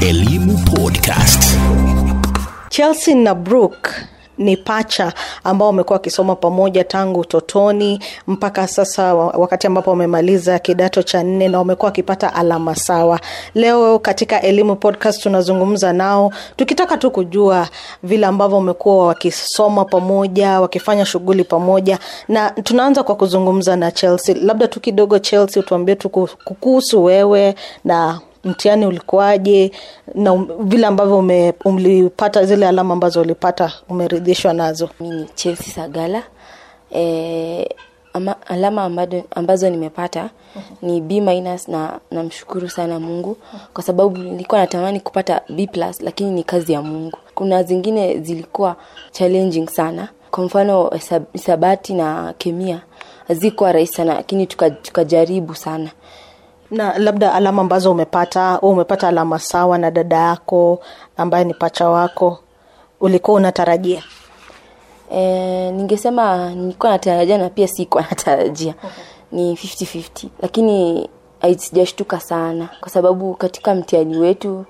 Elimu Podcast. Chelsea na Brooke ni pacha ambao wamekuwa wakisoma pamoja tangu utotoni mpaka sasa wakati ambapo wamemaliza kidato cha nne na wamekuwa wakipata alama sawa. Leo katika elimu podcast tunazungumza nao tukitaka tu kujua vile ambavyo wamekuwa wakisoma pamoja wakifanya shughuli pamoja. Na tunaanza kwa kuzungumza na chelsea. Labda tu kidogo chelsea utuambie tu ku- kuhusu wewe na mtihani ulikuwaje na um, vile ambavyo ume- ulipata zile alama ambazo ulipata umeridhishwa nazo. Mi ni chelsea sagala. E, ama, alama ambado, ambazo nimepata ni b minus na namshukuru sana mungu. Kwa sababu nilikuwa natamani kupata b plus lakini ni kazi ya mungu. Kuna zingine zilikuwa challenging sana. Kwa mfano hisabati na kemia hazikuwa rahisi sana lakini tuka- tukajaribu sana na labda alama ambazo umepata u umepata alama sawa na dada yako ambaye ni pacha wako ulikuwa unatarajia? E, ningesema nilikuwa natarajia na pia sikuwa natarajia. Ni 50-50 lakini sijashtuka sana. Kwa sababu katika mtihani wetu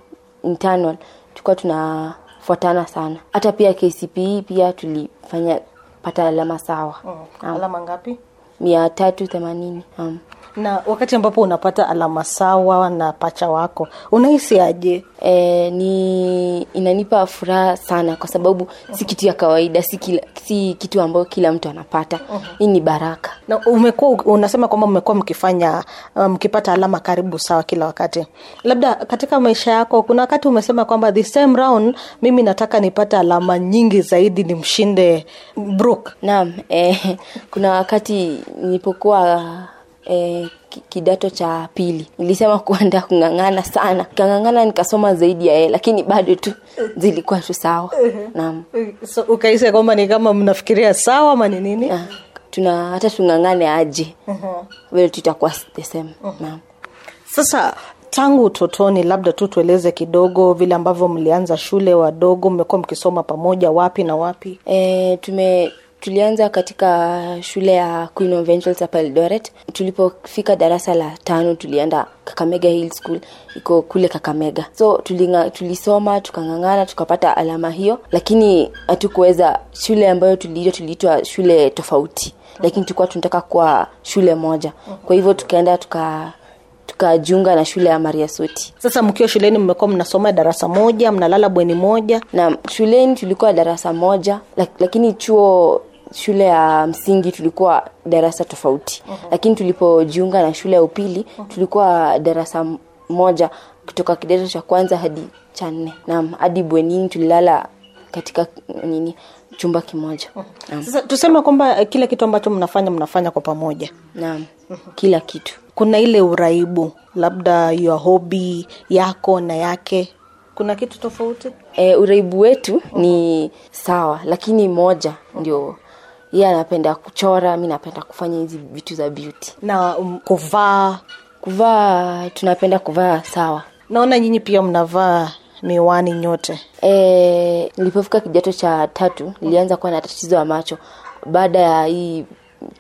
internal tulikuwa tunafuatana sana. Hata pia kcpe pia tulifanya pata alama sawa. Naam. alama ngapi? Mia tatu themanini. Naam. Na wakati ambapo unapata alama sawa na pacha wako unahisi aje? E, ni inanipa furaha sana kwa sababu si kitu ya kawaida si, kila, si kitu ambayo kila mtu anapata. Hii ni baraka. Na umekuwa unasema kwamba mmekuwa mkifanya mkipata alama karibu sawa kila wakati. Labda katika maisha yako kuna wakati umesema kwamba this time round mimi nataka nipate alama nyingi zaidi nimshinde brook naam eh, kuna wakati nilipokuwa eh, kidato cha pili. Nilisema kuenda kung'ang'ana sana. Kang'ang'ana nikasoma zaidi ya yeye lakini bado tu zilikuwa tu sawa. Naam. So, ukaisa kwamba ni kama mnafikiria sawa ama ni nini? Na, tuna hata tung'ang'ane aje. Vile tutakuwa the same. Naam. Sasa tangu utotoni labda tu tueleze kidogo vile ambavyo mlianza shule wadogo mmekuwa mkisoma pamoja wapi na wapi? E, tume tulianza katika shule ya Queen of Angels hapa Eldoret. Tulipofika darasa la tano tulienda Kakamega Hill School iko kule Kakamega. So tulinga, tulisoma tukang'ang'ana tukapata alama hiyo, lakini hatukuweza. Shule ambayo tuliitwa tuliitwa shule tofauti, lakini tulikuwa tunataka kuwa shule moja. Kwa hivyo tukaenda tuka tukajiunga na shule ya Maria Soti. sasa mkiwa shuleni mmekuwa mnasoma darasa moja mnalala bweni moja na shuleni tulikuwa darasa moja lakini chuo shule ya msingi tulikuwa darasa tofauti. Uh-huh. lakini tulipojiunga na shule ya upili uh-huh. tulikuwa darasa moja kutoka kidato cha kwanza hadi cha nne. Naam hadi bwenini tulilala katika nini chumba kimoja. Naam, sasa tuseme kwamba kila kile kitu ambacho mnafanya mnafanya kwa pamoja. Naam. kila kitu. Kuna ile uraibu labda ya hobi yako na yake. Kuna kitu tofauti? E, uraibu wetu ni sawa lakini moja ndio yeye anapenda kuchora mi napenda kufanya hizi vitu za beauty. Na um, kuvaa. Kuvaa tunapenda kuvaa sawa. Naona nyinyi pia mnavaa miwani nyote. E, nilipofika kijato cha tatu nilianza kuwa na tatizo ya macho. Baada ya hii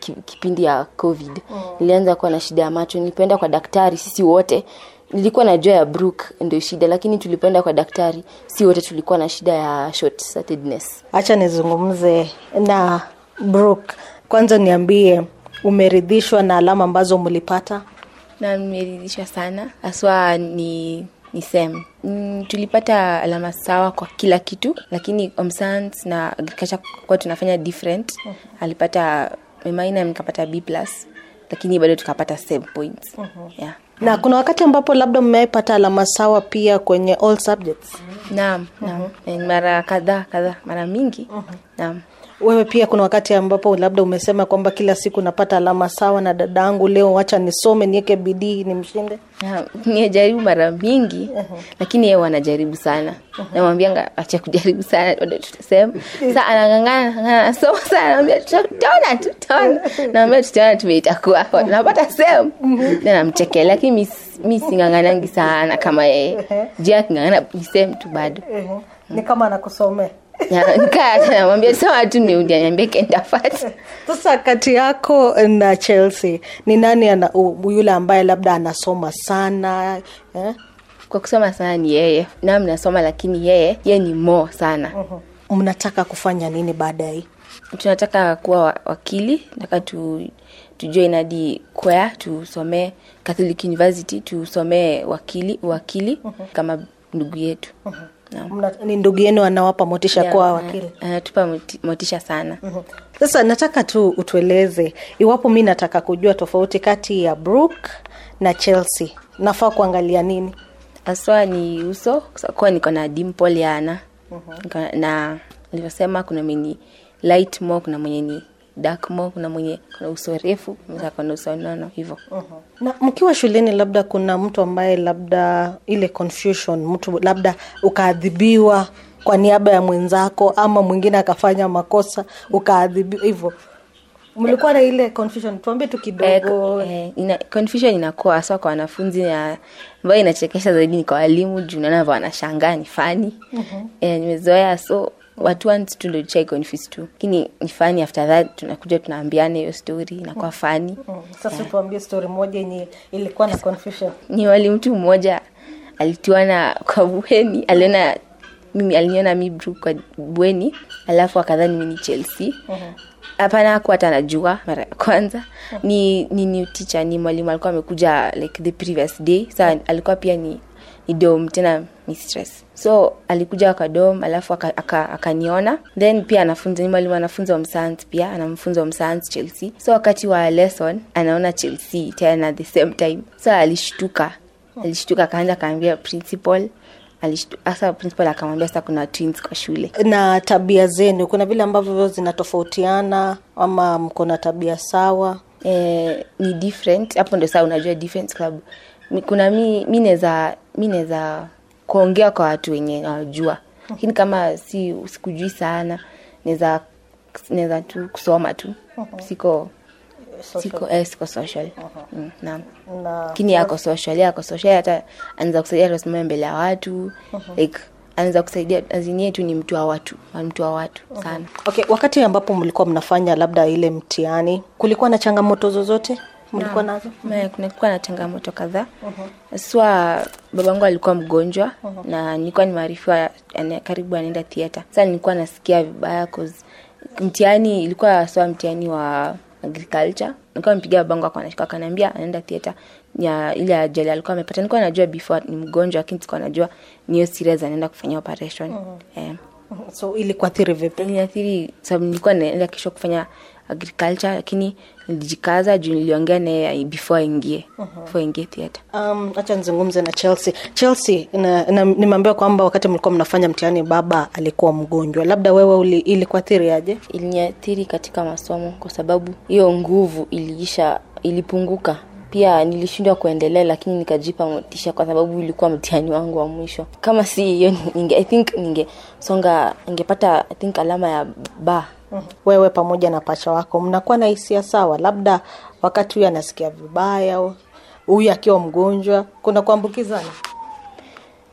ki- kipindi ya covid nilianza kuwa na shida ya macho. Nilipoenda kwa daktari sisi wote. Nilikuwa najua ya brook ndio shida lakini tulipoenda kwa daktari. Si wote tulikuwa na shida ya short sightedness hacha nizungumze na brook kwanza niambie umeridhishwa na alama ambazo mlipata na nimeridhishwa sana. Haswa ni ni sem. Mm, tulipata alama sawa kwa kila kitu lakini omsans na agriculture kwa tunafanya different. Alipata memaina nikapata b plus lakini bado tukapata same points. Yeah. na kuna wakati ambapo labda mmepata alama sawa pia kwenye all subjects? Naam naam. Eh, mara kadhaa kadhaa mara mingi. Naam wewe pia kuna wakati ambapo labda umesema kwamba kila siku napata alama sawa na dadangu leo wacha nisome niweke bidii nimshinde? Na, mara mingi lakini yeye wanajaribu sana. Namwambianga acha kujaribu sana tutasema. Sa anang'ang'ana ng'ang'ana, anasoma sana naambia tutaona tutaona. Naambia tutaona tumeitakuwa napata sehemu. Na namchekea lakini mi mi sing'ang'anangi sana kama yeye. Juu aking'ang'ana ni sehemu tu bado. Ni kama anakusomea namwambia sawa tu sasa kati yako na chelsea ni nani ana, uh, yule ambaye labda anasoma sana eh? kwa kusoma sana ni yeye na mnasoma lakini yeye ye ni mo sana. Mnataka kufanya nini baadaye tunataka kuwa wakili nataka tu tujoin hadi kwea tusomee catholic university tusomee wakili wakili kama ndugu yetu. Naam. Ni ndugu yenu anawapa motisha Yeah, kuwa wakili? anatupa moti- motisha sana. Sasa nataka tu utueleze iwapo mi nataka kujua tofauti kati ya brook na chelsea nafaa kuangalia nini? Haswa ni uso kuwa niko na dimple yana. Ana Niko na- livyosema nilivyosema kuna mwenye light more, kuna mwenye ni dark mo kuna mwenye kuna uso refu kuna uso nono hivyo. Na mkiwa shuleni labda kuna mtu ambaye labda ile confusion mtu labda ukaadhibiwa kwa niaba ya mwenzako ama mwingine akafanya makosa ukaadhibiwa hivyo. Mlikuwa na ile confusion? Tuambie tu Eh, kidogo eh, ina, confusion inakuwa haswa kwa wanafunzi na ambayo inachekesha zaidi ni kwa walimu juu naona wanashangaa ni fani eh, nimezoea so watu once tu chai confuse tu lakini ni fani after that tunakuja tunaambiana hiyo story inakuwa fani Mm, sasa tuambie story moja yenye ilikuwa na confusion. Ni wali tu mmoja alituana kwa bweni aliona mimi aliniona mi Brooke kwa bweni alafu akadhani mi ni chelsea. Hapana hakuwa hata anajua mara ya kwanza. Ni ni new teacher ni mwalimu alikuwa amekuja like the previous day. Sa alikuwa pia ni ni dom tena mistress so alikuja akadom alafu akaniona aka, aka then pia anafunza ni mwalimu anafunza msans pia anamfunza msans chelsea. So wakati wa lesson anaona chelsea tena at the same time. So alishtuka. Alishtuka akaanza akaambia principal. Hasa principal akamwambia sasa kuna twins kwa shule. Na tabia zenu kuna vile ambavyo zinatofautiana ama mko na tabia sawa? Eh, ni different. Hapo ndo saa unajua different club kuna mi mi naweza mi naweza kuongea kwa watu wenye nawajua. Lakini kama si sikujui sana naweza naweza tu kusoma tu. Siko siko eh, siko social. Mm, naam. Lakini yako social yako social hata anaweza kusaidia hata mbele ya watu. Like anaweza kusaidia azinie tu ni mtu wa watu mtu wa watu sana. Okay wakati ambapo mlikuwa mnafanya labda ile mtihani kulikuwa na changamoto zozote mlikuwa nazo? Kunakuwa na changamoto kadhaa. Swa babangu alikuwa mgonjwa na nilikuwa nimearifiwa karibu anaenda theatre. Sasa nilikuwa nasikia vibaya 'cause mtihani ilikuwa swa mtihani wa agriculture. Nilikuwa mpiga babangu ako anashika akaniambia anaenda theatre ya ile ajali alikuwa amepata. Nilikuwa najua before ni mgonjwa lakini sikuwa najua niyo serious anaenda kufanya operation. Eh so ili kuathiri vipi? Iliathiri sababu nilikuwa naenda kesho kufanya agriculture lakini nilijikaza juu niliongea naye before aingie before aingie theatre Um, acha nizungumze na chelsea. Chelsea nimeambiwa kwamba wakati mlikuwa mnafanya mtihani baba alikuwa mgonjwa. Labda wewe uli, ilikuathiri aje? Iliniathiri katika masomo kwa sababu hiyo nguvu iliisha ilipunguka. Pia nilishindwa kuendelea lakini nikajipa motisha kwa sababu ilikuwa mtihani wangu wa mwisho. Kama si hiyo ninge, i think ningesonga ningepata i think alama ya ba wewe pamoja na pacha wako mnakuwa na hisia sawa? Labda wakati huyu anasikia vibaya huyu akiwa mgonjwa kuna kuambukizana?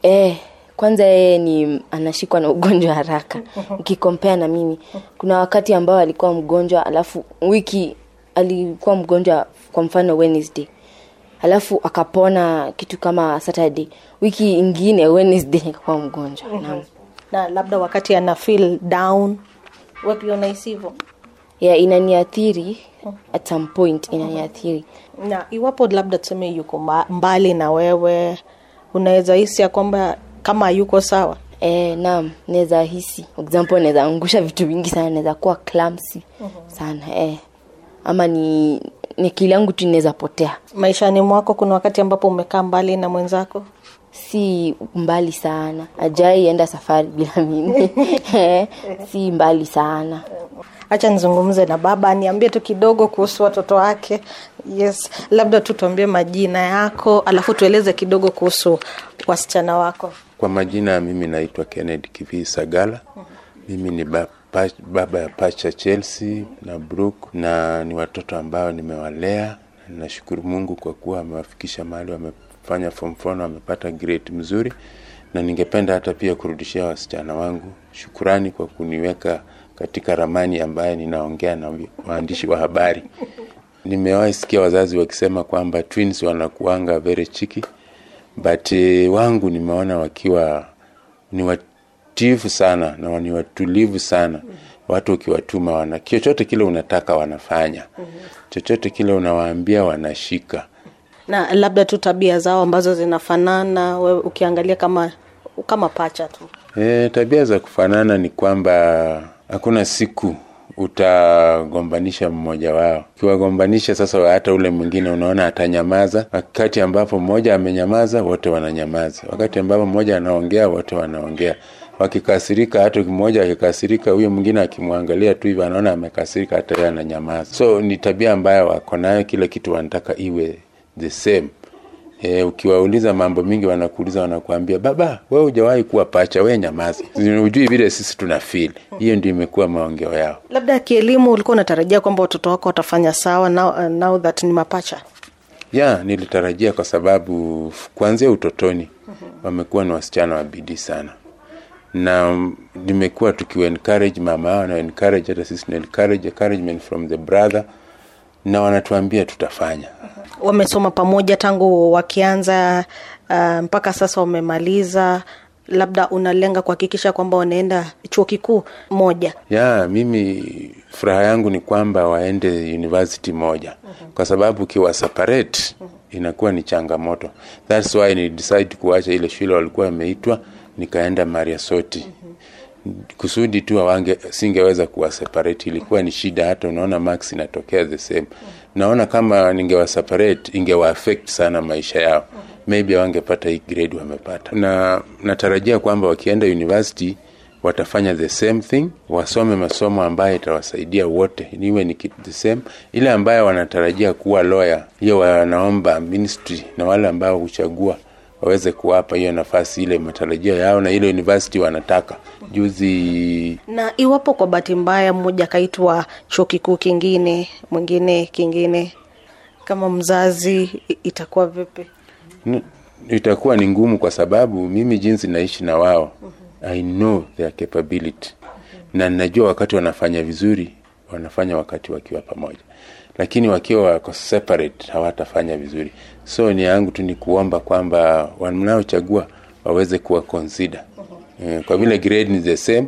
Eh, kwanza yeye ni anashikwa na ugonjwa haraka. Ukikompea na mimi. Kuna wakati ambao alikuwa mgonjwa alafu wiki alikuwa mgonjwa kwa mfano wednesday. Alafu akapona kitu kama saturday. Wiki ingine wednesday akakuwa mgonjwa. Naam. Na labda wakati ana feel down we pia unahisi hivyo? Yeah, inaniathiri at some point inaniathiri. Na iwapo labda tuseme yuko mbali na wewe unaweza hisi ya kwamba kama yuko sawa? E, naam naweza hisi. Example naweza angusha vitu vingi sana naweza kuwa clumsy sana e. ama ni ni akili yangu tu inaweza potea. Maishani mwako kuna wakati ambapo umekaa mbali na mwenzako si mbali sana. Ajai enda safari bila mimi. Si mbali sana. Hacha nizungumze na baba niambie tu kidogo kuhusu watoto wake. Yes labda tu tuambie majina yako alafu tueleze kidogo kuhusu wasichana wako. Kwa majina mimi naitwa Kennedy Kivii Sagala. Mimi ni ba, pa, baba ya pacha Chelsea na Brook na ni watoto ambao nimewalea. Nashukuru Mungu kwa kuwa amewafikisha mahali wamefanya form 4 na wamepata grade mzuri, na ningependa hata pia kurudishia wasichana wangu shukurani kwa kuniweka katika ramani ambayo ninaongea na waandishi wa habari. Nimewahi sikia wazazi wakisema kwamba twins wanakuanga very chiki, but eh, wangu nimeona wakiwa ni watifu sana na ni watulivu sana. Watu ukiwatuma wana chochote kile unataka wanafanya. Chochote kile unawaambia wanashika na labda tu tabia zao ambazo zinafanana wewe ukiangalia kama kama pacha tu E, tabia za kufanana ni kwamba hakuna siku utagombanisha mmoja wao. Ukiwagombanisha sasa, hata ule mwingine unaona atanyamaza. Wakati ambapo mmoja amenyamaza, wote wananyamaza. Wakati ambapo mmoja anaongea, wote wanaongea. Wakikasirika, hata mmoja akikasirika, huyo mwingine akimwangalia tu hivyo anaona amekasirika, hata ananyamaza. So ni tabia ambayo wako nayo, kila kitu wanataka iwe the same. E, ukiwauliza mambo mingi wanakuuliza wanakuambia baba wewe hujawahi kuwa pacha we nyamaza ujui vile sisi tuna feel. Hiyo ndio imekuwa maongeo yao. Labda kielimu ulikuwa unatarajia kwamba watoto wako watafanya sawa now, uh, now that ni mapacha? Ya nilitarajia kwa sababu kuanzia utotoni wamekuwa ni wasichana wa bidii sana. Na nimekuwa tukiwa encourage mama yao na encourage hata sisi encourage encouragement from the brother na wanatuambia tutafanya wamesoma pamoja tangu wakianza uh, mpaka sasa wamemaliza. Labda unalenga kuhakikisha kwamba wanaenda chuo kikuu moja? Ya mimi furaha yangu ni kwamba waende university moja. Kwa sababu ukiwa separate inakuwa ni changamoto. Thats why ni decide kuacha ile shule walikuwa wameitwa nikaenda maria soti kusudi tu awange singeweza kuwa separate ilikuwa ni shida hata unaona max inatokea the same naona kama ningewaseparate ingewaaffect sana maisha yao. Maybe wangepata hii grade wamepata. Na natarajia kwamba wakienda university watafanya the same thing wasome masomo ambayo itawasaidia wote. Niwe ni the same. Ile ambayo wanatarajia kuwa lawyer hiyo wanaomba ministry na wale ambao huchagua waweze kuwapa hiyo nafasi ile matarajio yao na ile university wanataka. Juzi na iwapo kwa bahati mbaya mmoja akaitwa chuo kikuu kingine mwingine kingine kama mzazi itakuwa vipi? N- itakuwa ni ngumu kwa sababu mimi jinsi naishi na wao i know their capability. Na najua wakati wanafanya vizuri wanafanya wakati wakiwa pamoja. Lakini wakiwa wako separate hawatafanya vizuri so ni yangu tu ni kuomba kwamba wanaochagua waweze kuwa consider. Eh, kwa vile grade ni the same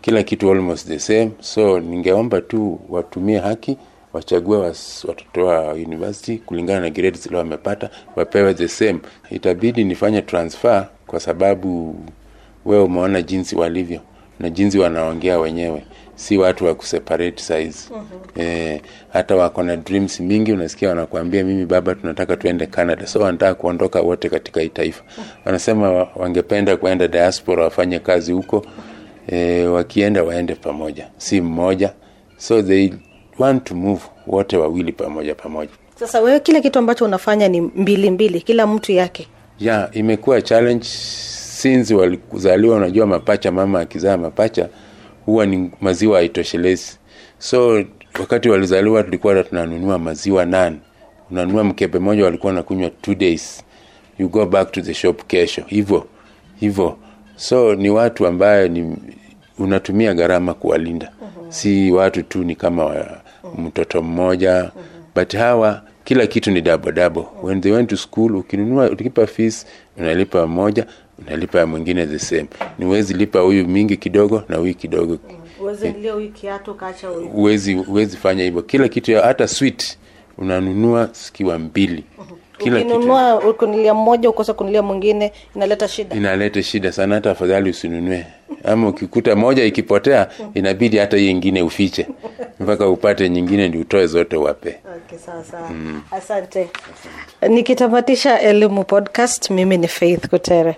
kila kitu almost the same. So ningeomba tu watumie haki wachague watoto wa university kulingana na grade zile wamepata wapewe the same. Itabidi nifanye transfer kwa sababu wewe umeona jinsi walivyo na jinsi wanaongea wenyewe si watu wa kuseparate size. Eh, hata wako na dreams mingi unasikia wanakuambia mimi baba tunataka tuende canada. So wanataka kuondoka wote katika hii taifa. Wanasema wangependa kuenda diaspora wafanye kazi huko. Eh, wakienda waende pamoja. Si mmoja. So they want to move wote wawili pamoja pamoja. Sasa wewe kile kitu ambacho unafanya ni mbili mbili kila mtu yake? Ya imekuwa challenge. Since walikuzaliwa unajua mapacha mama akizaa mapacha huwa ni maziwa haitoshelezi. So wakati walizaliwa tulikuwa tunanunua maziwa nane. Unanunua mkebe moja walikuwa nakunywa two days. You go back to the shop kesho. Hivyo hivyo so ni watu ambayo ni unatumia gharama kuwalinda. Si watu tu ni kama wa, mtoto mmoja. But hawa kila kitu ni dabodabo mm-hmm. when they went to school ukinunua ukipa fees unalipa moja unalipa ya mwingine the same. Ni wezi lipa huyu mingi kidogo na huyu kidogo. Uweze ndio hii kiatu kaacha huyu. Huwezi huwezi fanya hivyo. Kila kitu hata sweet unanunua sikiwa mbili. Kila kitu. Kunilia mmoja ukosa kunilia mwingine inaleta shida. Inaleta shida sana hata afadhali usinunue. Ama ukikuta moja ikipotea inabidi hata hiyo ingine ufiche. Mpaka upate nyingine ndi utoe zote wape Okay, sawa sawa. Asante. Nikitamatisha elimu podcast, mimi ni Faith Kutere.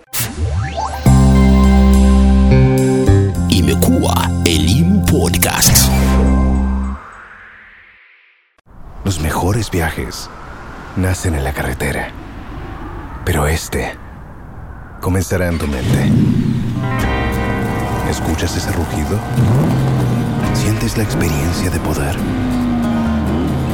Imekuwa Elimu Podcast. Los mejores viajes nacen en la carretera, pero este comenzará en tu mente. ¿Escuchas ese rugido? ¿Sientes la experiencia de poder?